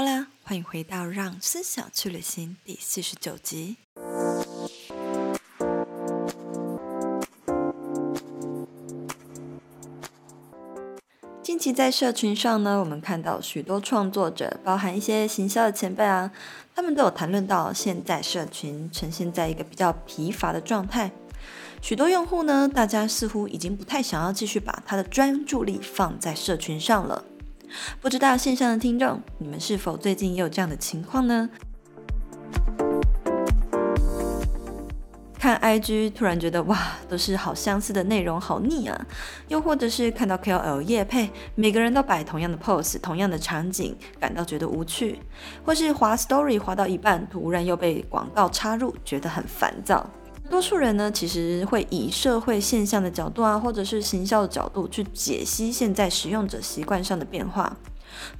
好啦，欢迎回到《让思想去旅行》第四十九集。近期在社群上呢，我们看到许多创作者，包含一些行销的前辈啊，他们都有谈论到现在社群呈现在一个比较疲乏的状态。许多用户呢，大家似乎已经不太想要继续把他的专注力放在社群上了。不知道线上的听众，你们是否最近也有这样的情况呢？看 IG 突然觉得哇，都是好相似的内容，好腻啊！又或者是看到 KOL 夜配，每个人都摆同样的 pose，同样的场景，感到觉得无趣；或是滑 Story 滑到一半，突然又被广告插入，觉得很烦躁。多数人呢，其实会以社会现象的角度啊，或者是行销的角度去解析现在使用者习惯上的变化。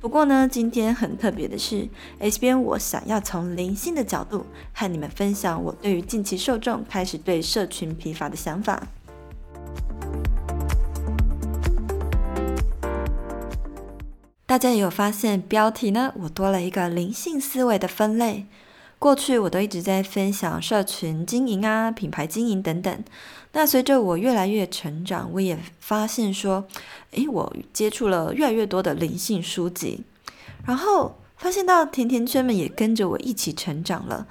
不过呢，今天很特别的是，S 边我想要从灵性的角度和你们分享我对于近期受众开始对社群疲乏的想法。大家也有发现，标题呢，我多了一个灵性思维的分类。过去我都一直在分享社群经营啊、品牌经营等等。那随着我越来越成长，我也发现说，诶，我接触了越来越多的灵性书籍，然后发现到甜甜圈们也跟着我一起成长了。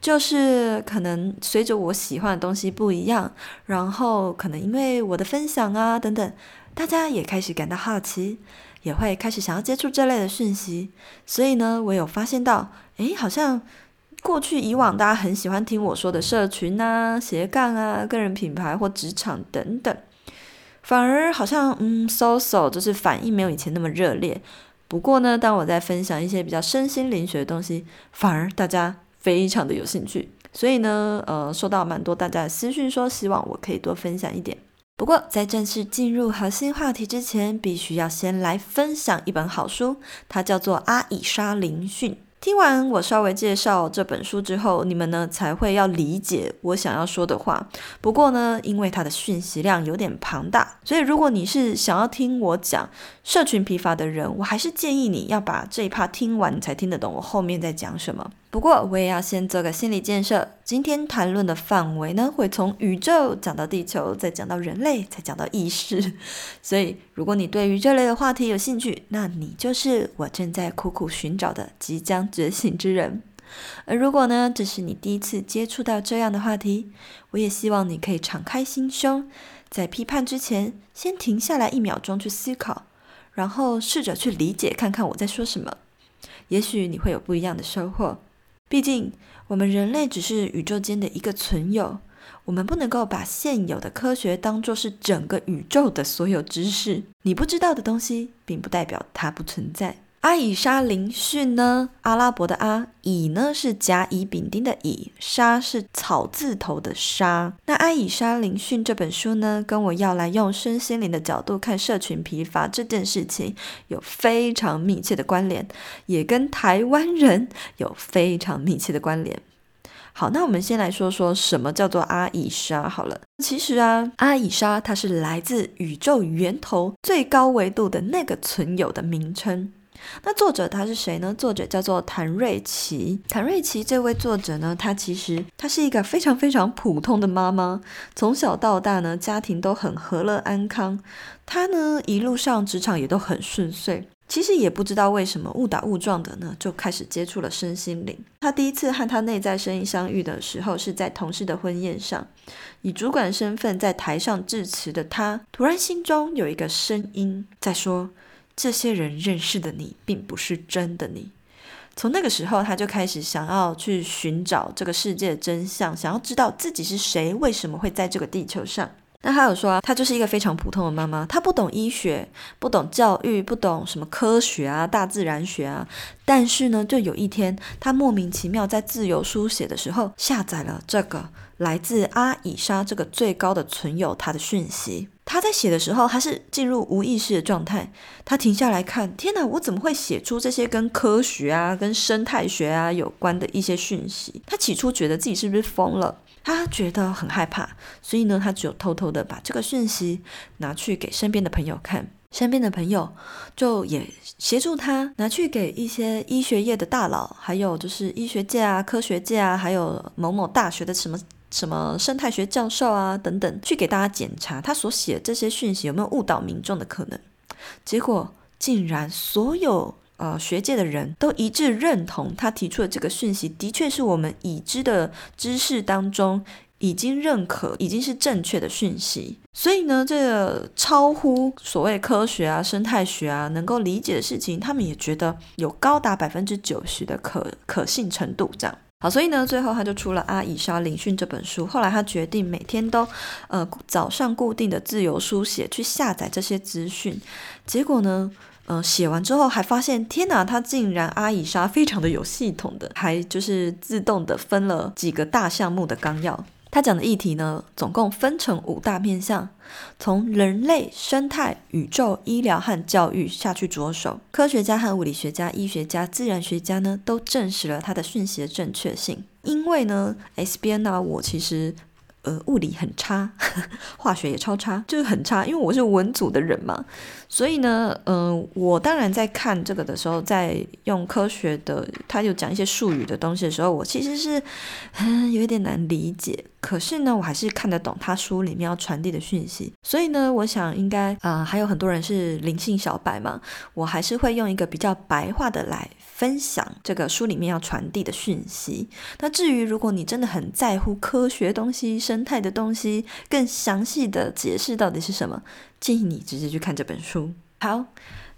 就是可能随着我喜欢的东西不一样，然后可能因为我的分享啊等等，大家也开始感到好奇，也会开始想要接触这类的讯息。所以呢，我有发现到，诶，好像。过去以往，大家很喜欢听我说的社群啊、斜杠啊、个人品牌或职场等等，反而好像嗯，so so，就是反应没有以前那么热烈。不过呢，当我在分享一些比较身心灵学的东西，反而大家非常的有兴趣。所以呢，呃，收到蛮多大家的私讯，说希望我可以多分享一点。不过在正式进入核心话题之前，必须要先来分享一本好书，它叫做《阿以沙灵讯》。听完我稍微介绍这本书之后，你们呢才会要理解我想要说的话。不过呢，因为它的讯息量有点庞大，所以如果你是想要听我讲社群疲乏的人，我还是建议你要把这一趴听完，你才听得懂我后面在讲什么。不过我也要先做个心理建设。今天谈论的范围呢，会从宇宙讲到地球，再讲到人类，再讲到意识。所以，如果你对于这类的话题有兴趣，那你就是我正在苦苦寻找的即将觉醒之人。而如果呢，这是你第一次接触到这样的话题，我也希望你可以敞开心胸，在批判之前，先停下来一秒钟去思考，然后试着去理解看看我在说什么。也许你会有不一样的收获。毕竟，我们人类只是宇宙间的一个存有，我们不能够把现有的科学当作是整个宇宙的所有知识。你不知道的东西，并不代表它不存在。阿以沙灵讯呢？阿拉伯的阿，以呢是甲乙丙丁的乙，沙是草字头的沙。那阿以沙灵讯这本书呢，跟我要来用身心灵的角度看社群疲乏这件事情有非常密切的关联，也跟台湾人有非常密切的关联。好，那我们先来说说什么叫做阿以沙好了。其实啊，阿以沙它是来自宇宙源头最高维度的那个存有的名称。那作者他是谁呢？作者叫做谭瑞琪。谭瑞琪这位作者呢，他其实他是一个非常非常普通的妈妈，从小到大呢，家庭都很和乐安康。他呢，一路上职场也都很顺遂。其实也不知道为什么误打误撞的呢，就开始接触了身心灵。他第一次和他内在声音相遇的时候，是在同事的婚宴上，以主管身份在台上致辞的他，突然心中有一个声音在说。这些人认识的你，并不是真的你。从那个时候，他就开始想要去寻找这个世界的真相，想要知道自己是谁，为什么会在这个地球上。那他有说啊，他就是一个非常普通的妈妈，她不懂医学，不懂教育，不懂什么科学啊、大自然学啊。但是呢，就有一天，他莫名其妙在自由书写的时候，下载了这个来自阿以沙这个最高的存有他的讯息。他在写的时候，他是进入无意识的状态。他停下来看，天哪，我怎么会写出这些跟科学啊、跟生态学啊有关的一些讯息？他起初觉得自己是不是疯了？他觉得很害怕，所以呢，他只有偷偷的把这个讯息拿去给身边的朋友看。身边的朋友就也协助他拿去给一些医学业的大佬，还有就是医学界啊、科学界啊，还有某某大学的什么什么生态学教授啊等等，去给大家检查他所写的这些讯息有没有误导民众的可能。结果竟然所有呃学界的人都一致认同他提出的这个讯息，的确是我们已知的知识当中。已经认可，已经是正确的讯息，所以呢，这个超乎所谓科学啊、生态学啊能够理解的事情，他们也觉得有高达百分之九十的可可信程度。这样好，所以呢，最后他就出了《阿以莎灵讯》这本书。后来他决定每天都呃早上固定的自由书写，去下载这些资讯。结果呢，呃，写完之后还发现，天哪，他竟然阿以莎非常的有系统的，还就是自动的分了几个大项目的纲要。他讲的议题呢，总共分成五大面向，从人类、生态、宇宙、医疗和教育下去着手。科学家和物理学家、医学家、自然学家呢，都证实了他的讯息的正确性。因为呢，SBN 呢，我其实。呃，物理很差，呵呵，化学也超差，就是很差。因为我是文组的人嘛，所以呢，嗯、我当然在看这个的时候，在用科学的，他有讲一些术语的东西的时候，我其实是嗯有一点难理解。可是呢，我还是看得懂他书里面要传递的讯息。所以呢，我想应该啊、还有很多人是灵性小白嘛，我还是会用一个比较白话的来。分享这个书里面要传递的讯息。那至于如果你真的很在乎科学东西、生态的东西，更详细的解释到底是什么，建议你直接去看这本书。好。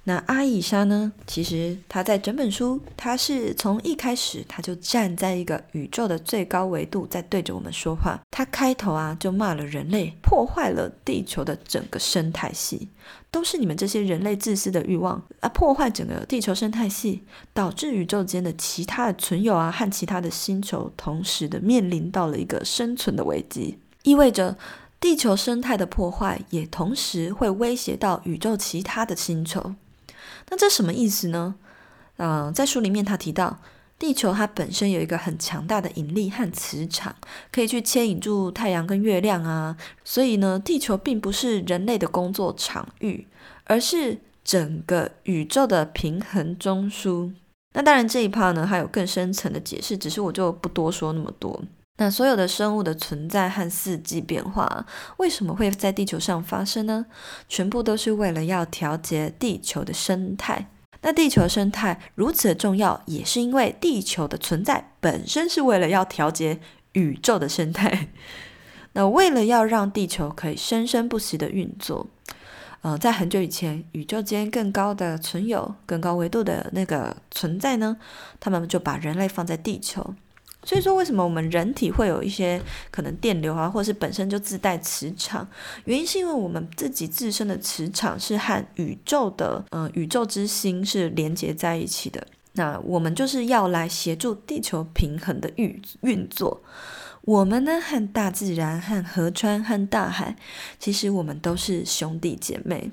那阿以莎呢？其实她在整本书，她是从一开始她就站在一个宇宙的最高维度，在对着我们说话。她开头啊就骂了人类，破坏了地球的整个生态系，都是你们这些人类自私的欲望啊，破坏整个地球生态系，导致宇宙间的其他的存有啊和其他的星球同时的面临到了一个生存的危机，意味着地球生态的破坏也同时会威胁到宇宙其他的星球。那这什么意思呢？嗯、在书里面他提到，地球它本身有一个很强大的引力和磁场，可以去牵引住太阳跟月亮啊。所以呢，地球并不是人类的工作场域，而是整个宇宙的平衡中枢。那当然这一 part 呢，还有更深层的解释，只是我就不多说那么多。那所有的生物的存在和四季变化，为什么会在地球上发生呢？全部都是为了要调节地球的生态。那地球生态如此的重要，也是因为地球的存在本身是为了要调节宇宙的生态。那为了要让地球可以生生不息的运作，呃，在很久以前，宇宙间更高的存有、更高维度的那个存在呢，他们就把人类放在地球。所以说，为什么我们人体会有一些可能电流啊，或者是本身就自带磁场？原因是因为我们自己自身的磁场是和宇宙的，呃，宇宙之心是连接在一起的。那我们就是要来协助地球平衡的运运作。我们呢，和大自然、和河川、和大海，其实我们都是兄弟姐妹。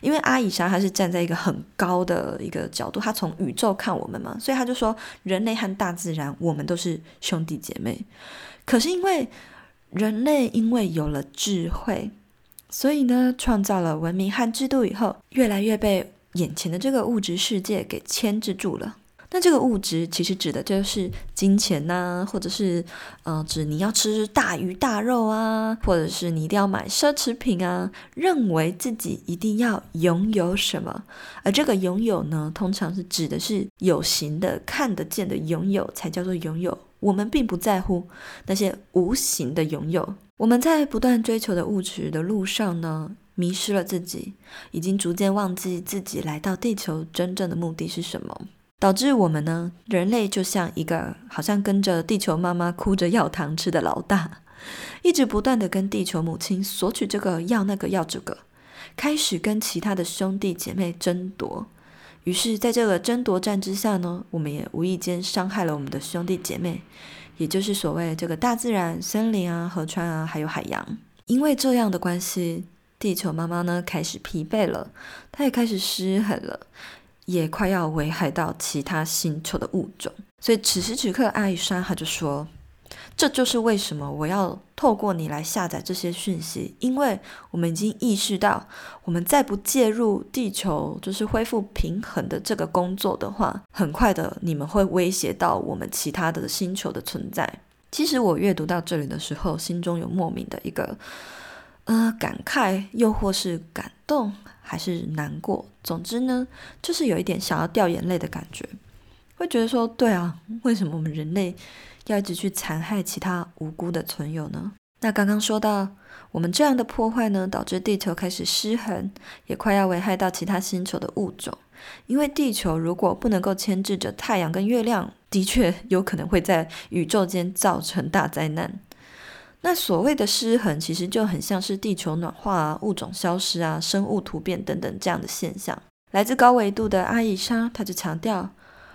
因为阿以莎她是站在一个很高的一个角度，她从宇宙看我们嘛，所以她就说人类和大自然，我们都是兄弟姐妹。可是因为人类因为有了智慧，所以呢，创造了文明和制度以后，越来越被眼前的这个物质世界给牵制住了。那这个物质其实指的就是金钱呐、或者是，呃，指你要吃大鱼大肉啊，或者是你一定要买奢侈品啊，认为自己一定要拥有什么，而这个拥有呢，通常是指的是有形的、看得见的拥有才叫做拥有。我们并不在乎那些无形的拥有。我们在不断追求的物质的路上呢，迷失了自己，已经逐渐忘记自己来到地球真正的目的是什么。导致我们呢，人类就像一个好像跟着地球妈妈哭着要糖吃的老大，一直不断地跟地球母亲索取这个要那个要这个，开始跟其他的兄弟姐妹争夺。于是，在这个争夺战之下呢，我们也无意间伤害了我们的兄弟姐妹，也就是所谓这个大自然、森林啊、河川啊，还有海洋。因为这样的关系，地球妈妈呢开始疲惫了，她也开始失衡了。也快要危害到其他星球的物种，所以此时此刻，阿以沙他就说：“这就是为什么我要透过你来下载这些讯息，因为我们已经意识到，我们再不介入地球就是恢复平衡的这个工作的话，很快的你们会威胁到我们其他的星球的存在。其实我阅读到这里的时候，心中有莫名的一个呃感慨，又或是感动，还是难过。总之呢，就是有一点想要掉眼泪的感觉。会觉得说，对啊，为什么我们人类要一直去残害其他无辜的存有呢？那刚刚说到，我们这样的破坏呢，导致地球开始失衡，也快要危害到其他星球的物种。因为地球如果不能够牵制着太阳跟月亮，的确有可能会在宇宙间造成大灾难。那所谓的失衡，其实就很像是地球暖化啊、物种消失啊、生物突变等等这样的现象。来自高维度的阿伊莎，他就强调。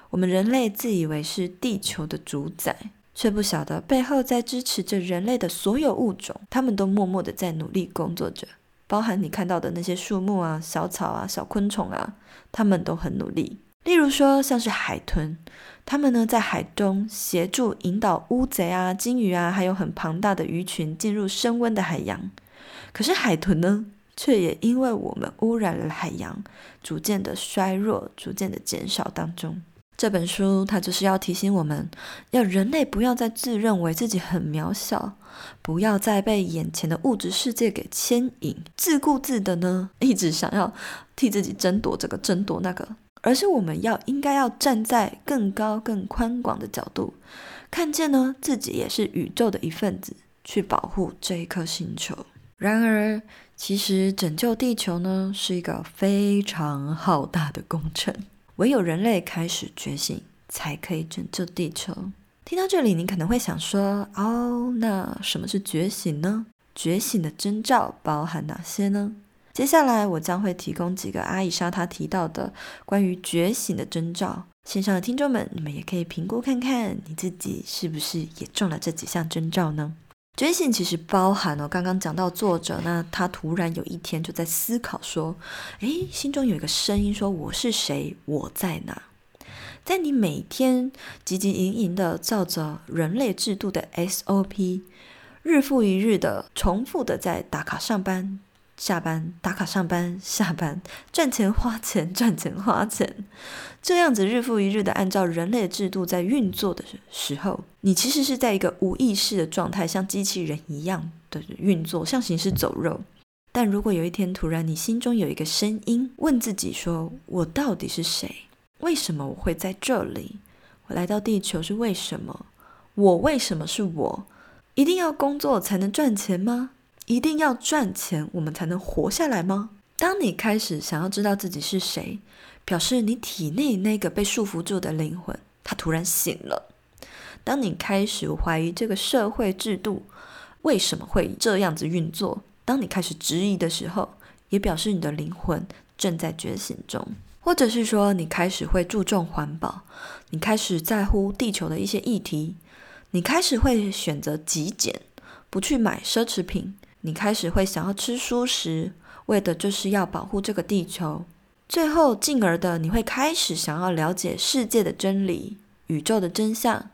我们人类自以为是地球的主宰，却不晓得背后在支持着人类的所有物种，他们都默默的在努力工作着。包含你看到的那些树木啊、小草啊、小昆虫啊，他们都很努力。例如说，像是海豚，他们呢在海中协助引导乌贼啊、鲸鱼啊，还有很庞大的鱼群进入升温的海洋。可是海豚呢，却也因为我们污染了海洋，逐渐的衰弱，逐渐的减少当中。这本书它就是要提醒我们，要人类不要再自认为自己很渺小，不要再被眼前的物质世界给牵引，自顾自的呢，一直想要替自己争夺这个争夺那个，而是我们要应该要站在更高更宽广的角度，看见呢自己也是宇宙的一份子，去保护这一颗星球。然而，其实拯救地球呢是一个非常浩大的工程。唯有人类开始觉醒，才可以拯救地球。听到这里，你可能会想说：“哦，那什么是觉醒呢？觉醒的征兆包含哪些呢？”接下来，我将会提供几个阿伊莎她提到的关于觉醒的征兆。线上的听众们，你们也可以评估看看，你自己是不是也中了这几项征兆呢？觉醒其实包含了刚刚讲到作者，那他突然有一天就在思考说：“诶，心中有一个声音说，我是谁？我在哪？”在你每天汲汲营营的照着人类制度的 SOP，日复一日的重复的在打卡上班。下班打卡，上班下班，赚钱花钱，赚钱花钱，这样子日复一日的按照人类的制度在运作的时候，你其实是在一个无意识的状态，像机器人一样的运作，像行尸走肉。但如果有一天突然你心中有一个声音问自己说：“我到底是谁？为什么我会在这里？我来到地球是为什么？我为什么是我？一定要工作才能赚钱吗？”一定要赚钱，我们才能活下来吗？当你开始想要知道自己是谁，表示你体内那个被束缚住的灵魂，它突然醒了。当你开始怀疑这个社会制度为什么会这样子运作，当你开始质疑的时候，也表示你的灵魂正在觉醒中。或者是说，你开始会注重环保，你开始在乎地球的一些议题，你开始会选择极简，不去买奢侈品。你开始会想要吃蔬食，为的就是要保护这个地球。最后，进而的你会开始想要了解世界的真理、宇宙的真相，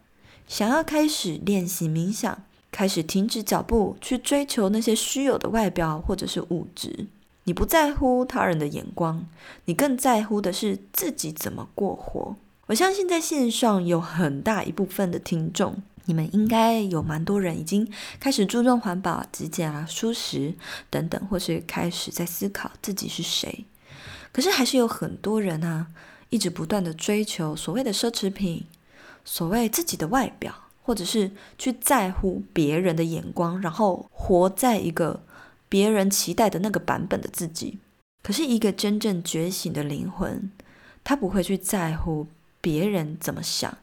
想要开始练习冥想，开始停止脚步去追求那些虚有的外表或者是物质。你不在乎他人的眼光，你更在乎的是自己怎么过活。我相信在线上有很大一部分的听众。你们应该有蛮多人已经开始注重环保、极简啊、蔬食等等，或是开始在思考自己是谁。可是还是有很多人啊，一直不断的追求所谓的奢侈品，所谓自己的外表，或者是去在乎别人的眼光，然后活在一个别人期待的那个版本的自己。可是，一个真正觉醒的灵魂，他不会去在乎别人怎么想。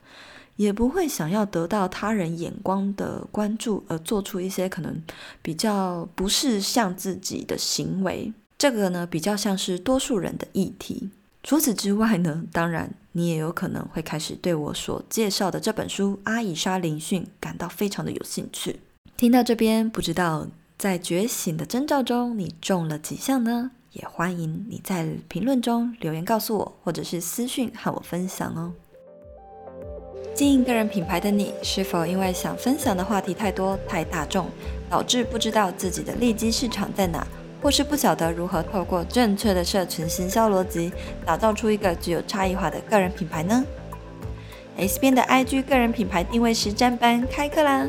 也不会想要得到他人眼光的关注而做出一些可能比较不是像自己的行为，这个呢比较像是多数人的议题。除此之外呢，当然你也有可能会开始对我所介绍的这本书《阿伊莎灵讯》感到非常的有兴趣。听到这边，不知道在觉醒的征兆中你中了几项呢？也欢迎你在评论中留言告诉我，或者是私讯和我分享哦。经营个人品牌的你，是否因为想分享的话题太多太大众，导致不知道自己的利基市场在哪，或是不晓得如何透过正确的社群行销逻辑，打造出一个具有差异化的个人品牌呢？S 边的 IG 个人品牌定位实战班开课啦！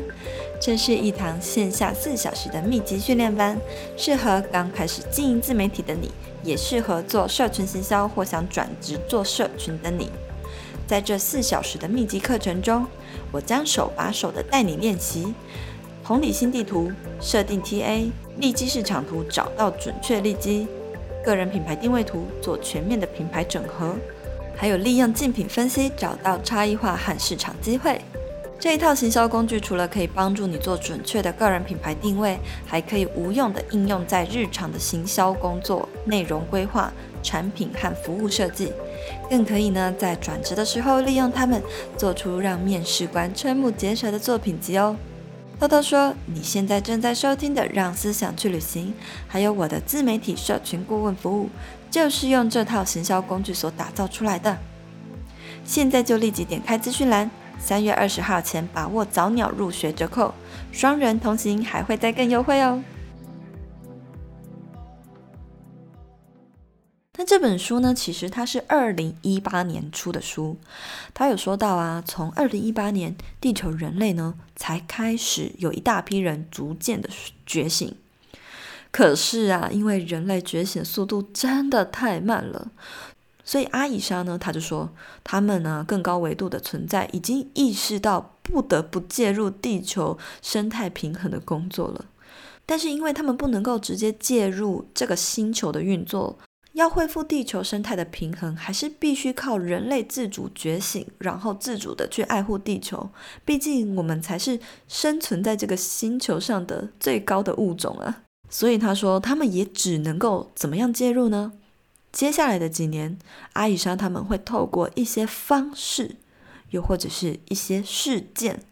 这是一堂线下四小时的密集训练班，适合刚开始经营自媒体的你，也适合做社群行销或想转职做社群的你。在这四小时的密集课程中，我将手把手的带你练习同理心地图、设定 TA、利基市场图，找到准确利基；个人品牌定位图，做全面的品牌整合；还有利用竞品分析，找到差异化和市场机会。这一套行销工具，除了可以帮助你做准确的个人品牌定位，还可以无用的应用在日常的行销工作、内容规划、产品和服务设计。更可以呢，在转职的时候利用它们，做出让面试官瞠目结舌的作品集哦。偷偷说，你现在正在收听的《让思想去旅行》，还有我的自媒体社群顾问服务，就是用这套行销工具所打造出来的。现在就立即点开资讯栏，三月二十号前把握早鸟入学折扣，双人同行还会再更优惠哦。那这本书呢，其实它是二零一八年出的书。它有说到啊，从二零一八年，地球人类呢才开始有一大批人逐渐的觉醒。可是啊，因为人类觉醒速度真的太慢了，所以阿以莎呢，他就说，他们呢更高维度的存在已经意识到不得不介入地球生态平衡的工作了。但是因为他们不能够直接介入这个星球的运作。要恢复地球生态的平衡，还是必须靠人类自主觉醒，然后自主的去爱护地球。毕竟我们才是生存在这个星球上的最高的物种啊！所以他说，他们也只能够怎么样介入呢？接下来的几年，阿以莎他们会透过一些方式，又或者是一些事件，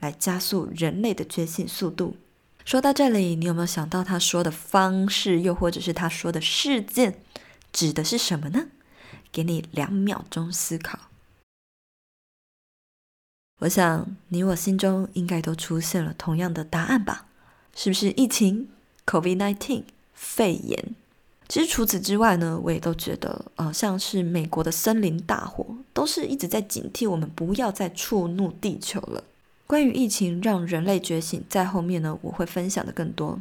来加速人类的觉醒速度。说到这里，你有没有想到他说的方式，又或者是他说的事件？指的是什么呢？给你两秒钟思考。我想你我心中应该都出现了同样的答案吧？是不是疫情 （COVID-19） 肺炎？其实除此之外呢，我也都觉得，呃，像是美国的森林大火，都是一直在警惕我们不要再触怒地球了。关于疫情让人类觉醒，在后面呢，我会分享的更多。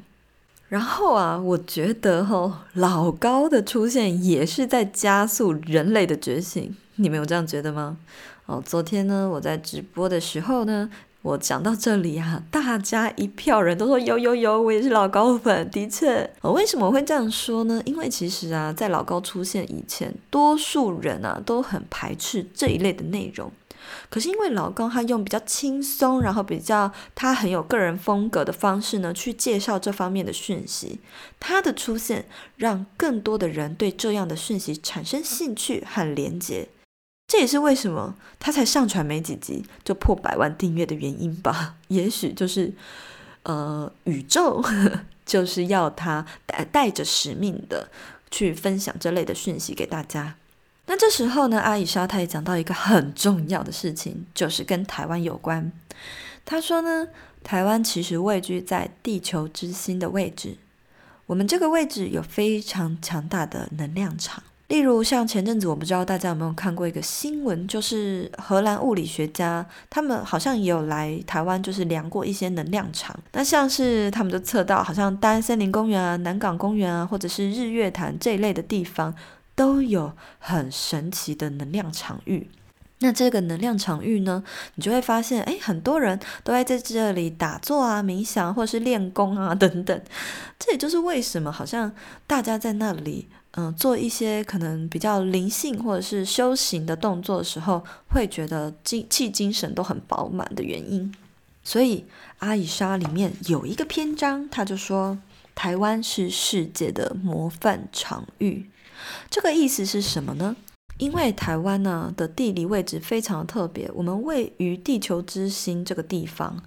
然后啊，我觉得齁，老高的出现也是在加速人类的觉醒。你们有这样觉得吗？哦，昨天呢，我在直播的时候呢，我讲到这里啊，大家一票人都说有有有，我也是老高粉。的确，我，为什么会这样说呢？因为其实啊，在老高出现以前，多数人啊都很排斥这一类的内容。可是因为老高他用比较轻松，然后比较他很有个人风格的方式呢，去介绍这方面的讯息，他的出现让更多的人对这样的讯息产生兴趣和连接，这也是为什么他才上传没几集就破百万订阅的原因吧？也许就是，呃，宇宙 就是要他带带着使命的去分享这类的讯息给大家。那这时候呢，阿以莎她也讲到一个很重要的事情，就是跟台湾有关。她说呢，台湾其实位居在地球之心的位置，我们这个位置有非常强大的能量场。例如，像前阵子，我不知道大家有没有看过一个新闻，就是荷兰物理学家他们好像也有来台湾，就是量过一些能量场。那像是他们就测到，好像大安森林公园啊、南港公园啊，或者是日月潭这一类的地方。都有很神奇的能量场域。那这个能量场域呢，你就会发现，哎，很多人都会在这里打坐啊、冥想，或是练功啊等等。这也就是为什么好像大家在那里，嗯、做一些可能比较灵性或者是修行的动作的时候，会觉得精气精神都很饱满的原因。所以阿以莎里面有一个篇章，他就说，台湾是世界的模范场域。这个意思是什么呢？因为台湾呢的地理位置非常特别，我们位于地球之心这个地方，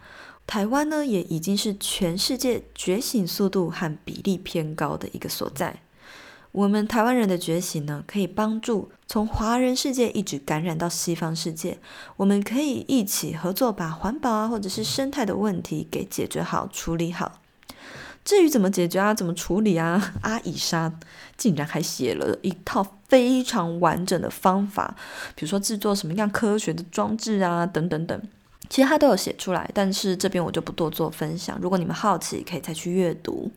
台湾呢也已经是全世界觉醒速度和比例偏高的一个所在。我们台湾人的觉醒呢，可以帮助从华人世界一直感染到西方世界。我们可以一起合作，把环保啊，或者是生态的问题给解决好、处理好。至于怎么解决啊，怎么处理啊，阿以莎竟然还写了一套非常完整的方法，比如说制作什么样科学的装置啊，等等等，其实他都有写出来。但是这边我就不多做分享。如果你们好奇，可以再去阅读。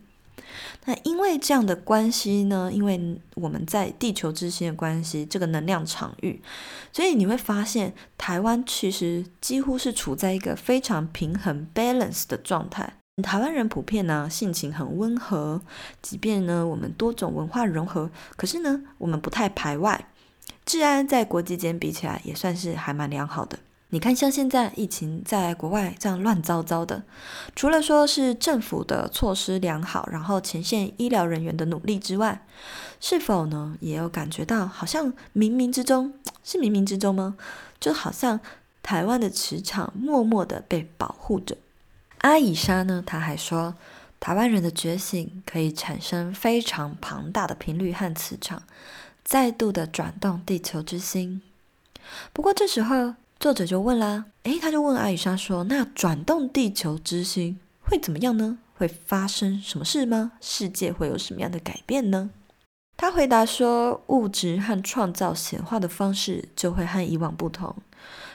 那因为这样的关系呢，因为我们在地球之心的关系，这个能量场域，所以你会发现台湾其实几乎是处在一个非常平衡 balance 的状态。台湾人普遍呢性情很温和，即便呢我们多种文化融合，可是呢我们不太排外，治安在国际间比起来也算是还蛮良好的。你看，像现在疫情在国外这样乱糟糟的，除了说是政府的措施良好，然后前线医疗人员的努力之外，是否呢也有感觉到好像冥冥之中，是冥冥之中吗？就好像台湾的磁场默默的被保护着。阿以沙呢，他还说，台湾人的觉醒可以产生非常庞大的频率和磁场，再度的转动地球之心。不过这时候。作者就问啦，诶，他就问阿雨莎说：“那转动地球之心会怎么样呢？会发生什么事吗？世界会有什么样的改变呢？”他回答说：“物质和创造显化的方式就会和以往不同。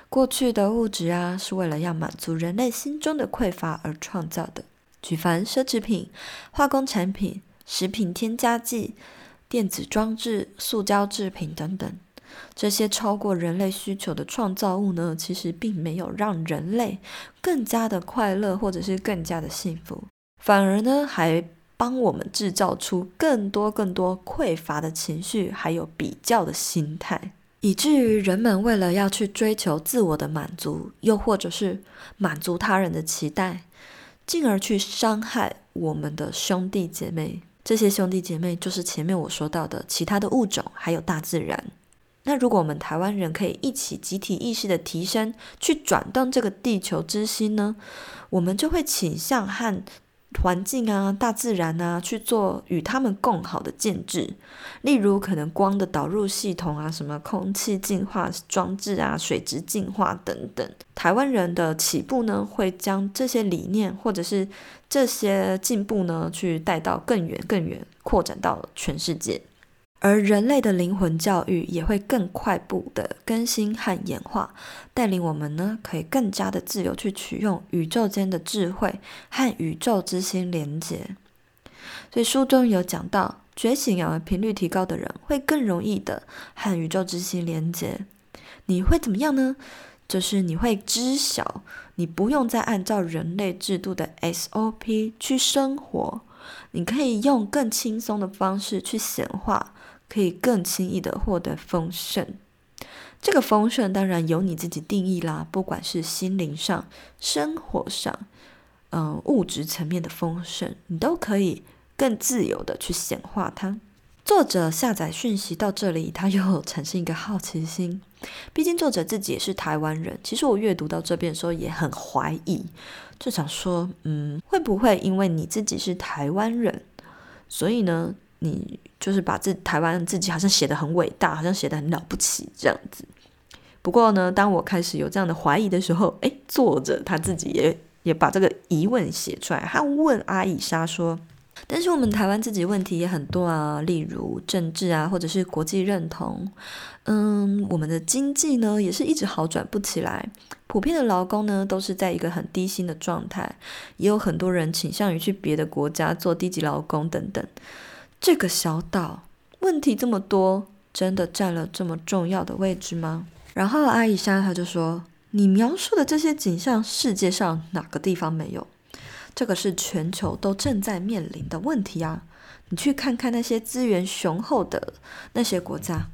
过去的物质啊，是为了要满足人类心中的匮乏而创造的，举凡奢侈品、化工产品、食品添加剂、电子装置、塑胶制品等等。”这些超过人类需求的创造物呢，其实并没有让人类更加的快乐，或者是更加的幸福，反而呢，还帮我们制造出更多更多匮乏的情绪，还有比较的心态，以至于人们为了要去追求自我的满足，又或者是满足他人的期待，进而去伤害我们的兄弟姐妹。这些兄弟姐妹就是前面我说到的其他的物种，还有大自然。那如果我们台湾人可以一起集体意识的提升，去转动这个地球之心呢，我们就会倾向和环境啊、大自然啊去做与他们共好的建制。例如，可能光的导入系统啊，什么空气净化装置啊、水质净化等等。台湾人的起步呢，会将这些理念或者是这些进步呢，去带到更远、更远，扩展到全世界。而人类的灵魂教育也会更快步的更新和演化，带领我们呢，可以更加的自由去取用宇宙间的智慧和宇宙之心连接。所以书中有讲到，觉醒啊，频率提高的人会更容易的和宇宙之心连接。你会怎么样呢？就是你会知晓，你不用再按照人类制度的 SOP 去生活，你可以用更轻松的方式去显化。可以更轻易地获得丰盛，这个丰盛当然由你自己定义啦。不管是心灵上、生活上，嗯，物质层面的丰盛，你都可以更自由地去显化它。作者下载讯息到这里，他又 产生一个好奇心。毕竟作者自己也是台湾人，其实我阅读到这边的时候也很怀疑，就想说，嗯，会不会因为你自己是台湾人，所以呢，你就是把自台湾自己好像写得很伟大，好像写得很了不起这样子。不过呢，当我开始有这样的怀疑的时候，诶，作者他自己也也把这个疑问写出来。他问阿以莎说：“但是我们台湾自己问题也很多啊，例如政治啊，或者是国际认同。嗯，我们的经济呢，也是一直好转不起来。普遍的劳工呢，都是在一个很低薪的状态，也有很多人倾向于去别的国家做低级劳工等等。”这个小岛问题这么多，真的占了这么重要的位置吗？然后阿伊莎他就说：“你描述的这些景象，世界上哪个地方没有？这个是全球都正在面临的问题啊！你去看看那些资源雄厚的那些国家，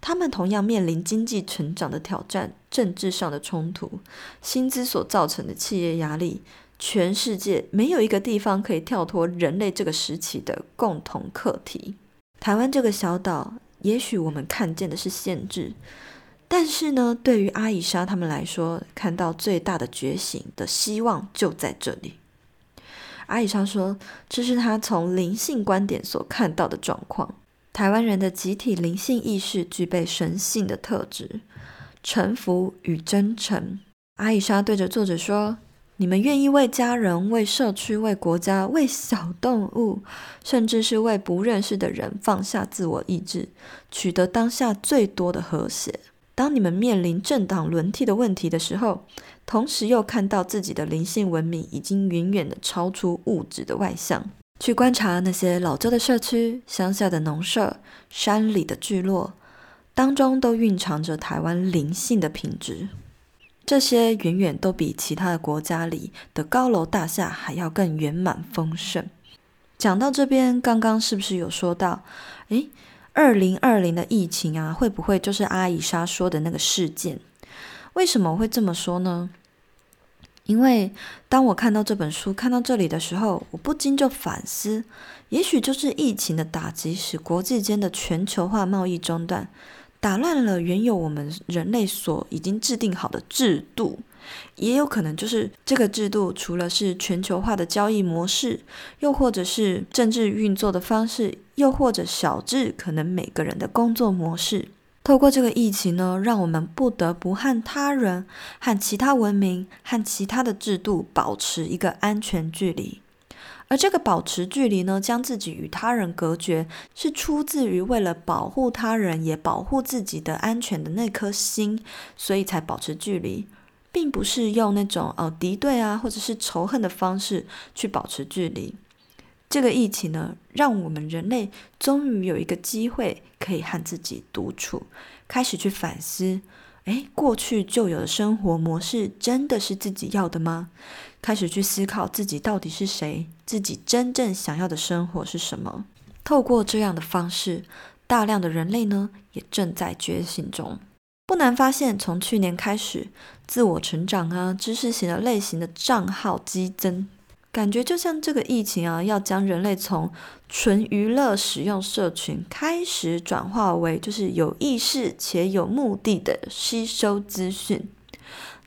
他们同样面临经济成长的挑战、政治上的冲突、薪资所造成的企业压力。”全世界没有一个地方可以跳脱人类这个时期的共同课题。台湾这个小岛，也许我们看见的是限制，但是呢，对于阿以莎他们来说，看到最大的觉醒的希望就在这里。阿以莎说，这是他从灵性观点所看到的状况。台湾人的集体灵性意识具备神性的特质，臣服与真诚。阿以莎对着作者说：“你们愿意为家人、为社区、为国家、为小动物，甚至是为不认识的人，放下自我意志，取得当下最多的和谐。当你们面临政党轮替的问题的时候，同时又看到自己的灵性文明已经远远的超出物质的外向。”去观察那些老旧的社区、乡下的农舍、山里的聚落，当中都蕴藏着台湾灵性的品质。这些远远都比其他的国家里的高楼大厦还要更圆满丰盛。讲到这边，刚刚是不是有说到，诶，二零二零的疫情啊，会不会就是阿以莎说的那个事件？为什么会这么说呢？因为当我看到这本书看到这里的时候，我不禁就反思，也许就是疫情的打击，使国际间的全球化贸易中断，打乱了原有我们人类所已经制定好的制度，也有可能就是这个制度除了是全球化的交易模式，又或者是政治运作的方式，又或者小至可能每个人的工作模式。透过这个疫情呢，让我们不得不和他人、和其他文明、和其他的制度保持一个安全距离。而这个保持距离呢，将自己与他人隔绝，是出自于为了保护他人也保护自己的安全的那颗心，所以才保持距离，并不是用那种哦敌对啊或者是仇恨的方式去保持距离。这个疫情呢，让我们人类终于有一个机会，可以和自己独处，开始去反思：诶，过去旧有的生活模式真的是自己要的吗？开始去思考自己到底是谁，自己真正想要的生活是什么？透过这样的方式，大量的人类呢，也正在觉醒中。不难发现，从去年开始，自我成长啊，知识型的类型的账号激增。感觉就像这个疫情啊，要将人类从纯娱乐使用社群，开始转化为就是有意识且有目的的吸收资讯。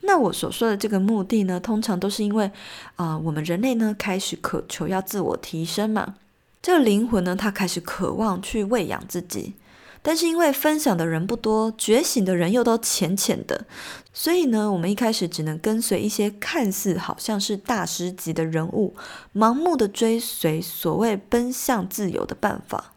那我所说的这个目的呢，通常都是因为啊、我们人类呢开始渴求要自我提升嘛，这个灵魂呢，它开始渴望去喂养自己。但是因为分享的人不多，觉醒的人又都浅浅的，所以呢，我们一开始只能跟随一些看似好像是大师级的人物，盲目的追随所谓奔向自由的办法。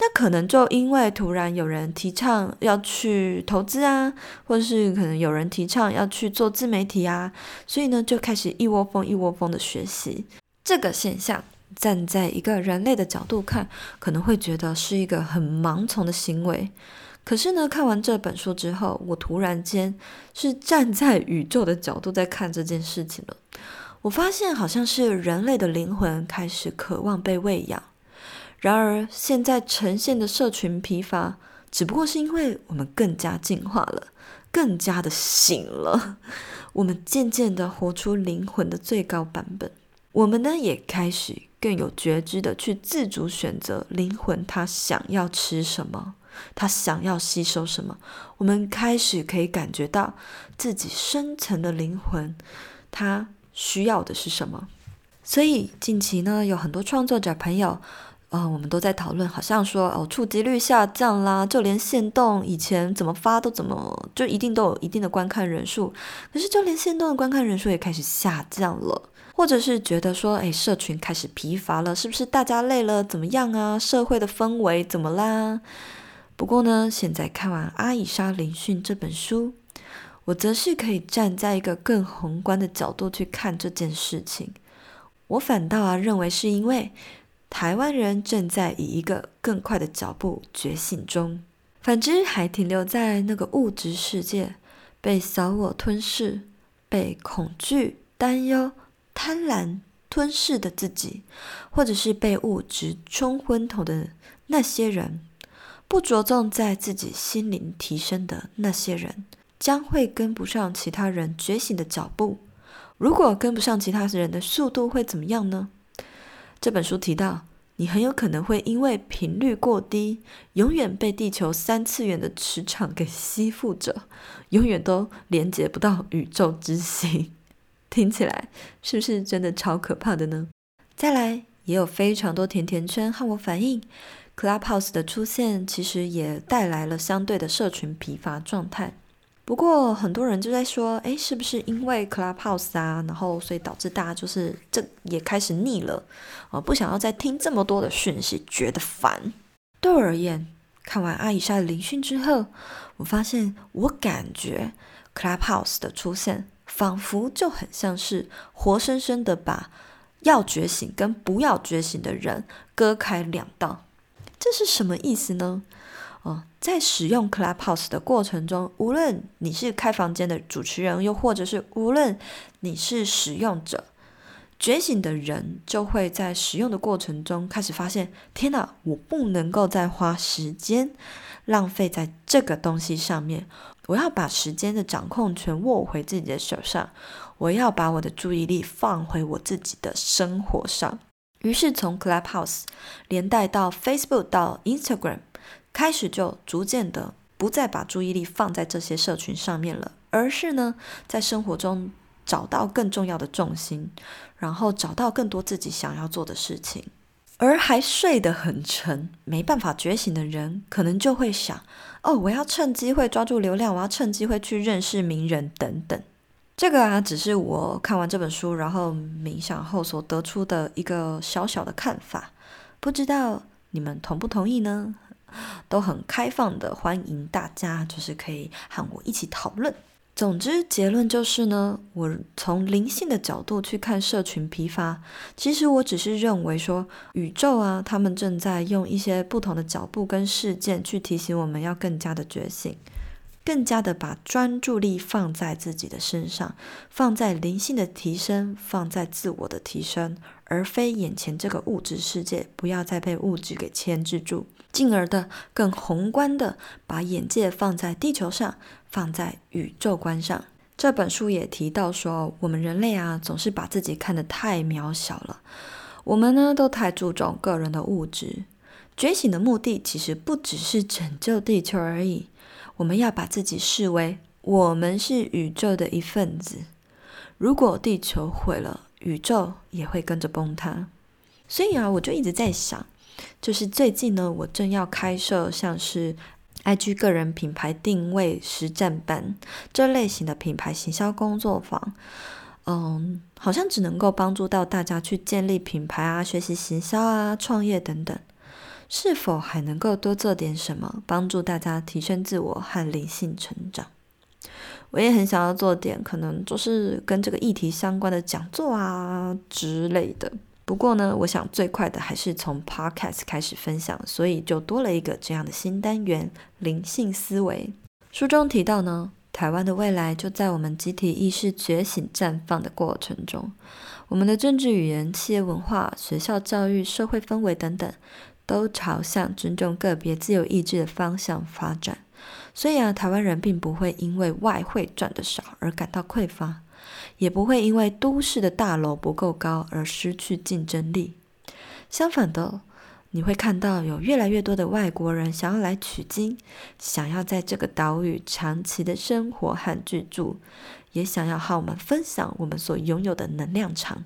那可能就因为突然有人提倡要去投资啊，或者是可能有人提倡要去做自媒体啊，所以呢，就开始一窝蜂一窝蜂的学习这个现象。站在一个人类的角度看，可能会觉得是一个很盲从的行为。可是呢，看完这本书之后，我突然间是站在宇宙的角度在看这件事情了。我发现好像是人类的灵魂开始渴望被喂养。然而，现在呈现的社群疲乏，只不过是因为我们更加进化了，更加的醒了。我们渐渐的活出灵魂的最高版本。我们呢，也开始更有觉知的去自主选择灵魂，它想要吃什么，它想要吸收什么。我们开始可以感觉到自己深层的灵魂，它需要的是什么。所以近期呢，有很多创作者朋友，呃，我们都在讨论，好像说哦，触及率下降啦，就连限动以前怎么发都怎么就一定都有一定的观看人数，可是就连限动的观看人数也开始下降了。或者是觉得说，哎，社群开始疲乏了，是不是大家累了？怎么样啊？社会的氛围怎么啦？不过呢，现在看完《阿以莎灵训》这本书，我则是可以站在一个更宏观的角度去看这件事情。我反倒啊认为是因为台湾人正在以一个更快的脚步觉醒中，反之还停留在那个物质世界，被小我吞噬，被恐惧、担忧。贪婪吞噬的自己，或者是被物质冲昏头的那些人，不着重在自己心灵提升的那些人，将会跟不上其他人觉醒的脚步。如果跟不上其他人的速度，会怎么样呢？这本书提到，你很有可能会因为频率过低，永远被地球三次元的磁场给吸附着，永远都连接不到宇宙之心。听起来是不是真的超可怕的呢？再来，也有非常多甜甜圈和我反映，Clubhouse 的出现其实也带来了相对的社群疲乏状态。不过很多人就在说，哎，是不是因为 Clubhouse 啊，然后所以导致大家就是这也开始腻了，啊，不想要再听这么多的讯息，觉得烦。对我而言，看完阿以莎的聆讯之后，我发现我感觉 Clubhouse 的出现，仿佛就很像是活生生的把要觉醒跟不要觉醒的人割开两道。这是什么意思呢？哦，在使用 Clubhouse 的过程中，无论你是开房间的主持人，又或者是无论你是使用者，觉醒的人就会在使用的过程中开始发现：天哪，我不能够再花时间浪费在这个东西上面，我要把时间的掌控权握回自己的手上，我要把我的注意力放回我自己的生活上。于是从 Clubhouse 连带到 Facebook 到 Instagram，开始就逐渐的不再把注意力放在这些社群上面了，而是呢在生活中找到更重要的重心，然后找到更多自己想要做的事情。而还睡得很沉、没办法觉醒的人，可能就会想：哦，我要趁机会抓住流量，我要趁机会去认识名人等等。这个啊，只是我看完这本书，然后冥想后所得出的一个小小的看法，不知道你们同不同意呢？都很开放的，欢迎大家，就是可以和我一起讨论。总之，结论就是呢，我从灵性的角度去看社群批发，其实我只是认为说，宇宙啊，他们正在用一些不同的脚步跟事件去提醒我们要更加的觉醒。更加的把专注力放在自己的身上，放在灵性的提升，放在自我的提升，而非眼前这个物质世界。不要再被物质给牵制住，进而的更宏观的把眼界放在地球上，放在宇宙观上。这本书也提到说，我们人类啊，总是把自己看得太渺小了。我们呢，都太注重个人的物质。觉醒的目的其实不只是拯救地球而已。我们要把自己视为我们是宇宙的一份子。如果地球毁了，宇宙也会跟着崩塌。所以啊，我就一直在想，就是最近呢，我正要开设像是 IG 个人品牌定位实战班这类型的品牌行销工作坊。嗯，好像只能够帮助到大家去建立品牌啊、学习行销啊、创业等等。是否还能够多做点什么，帮助大家提升自我和灵性成长？我也很想要做点，可能就是跟这个议题相关的讲座啊之类的。不过呢，我想最快的还是从 Podcast 开始分享，所以就多了一个这样的新单元——灵性思维。书中提到呢，台湾的未来就在我们集体意识觉醒绽放的过程中，我们的政治语言、企业文化、学校教育、社会氛围等等。都朝向尊重个别自由意志的方向发展，所以啊，台湾人并不会因为外汇赚得少而感到匮乏，也不会因为都市的大楼不够高而失去竞争力。相反的，你会看到有越来越多的外国人想要来取经，想要在这个岛屿长期的生活和居住，也想要和我们分享我们所拥有的能量场。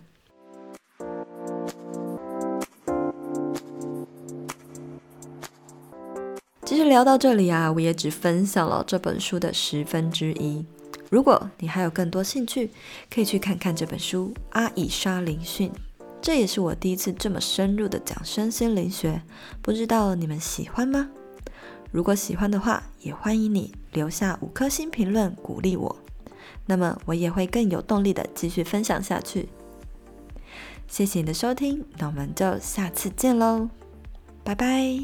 其实聊到这里啊，我也只分享了这本书的十分之一。如果你还有更多兴趣，可以去看看这本书《阿以莎灵训》。这也是我第一次这么深入的讲身心灵学，不知道你们喜欢吗？如果喜欢的话，也欢迎你留下五颗星评论鼓励我，那么我也会更有动力的继续分享下去。谢谢你的收听，那我们就下次见喽，拜拜。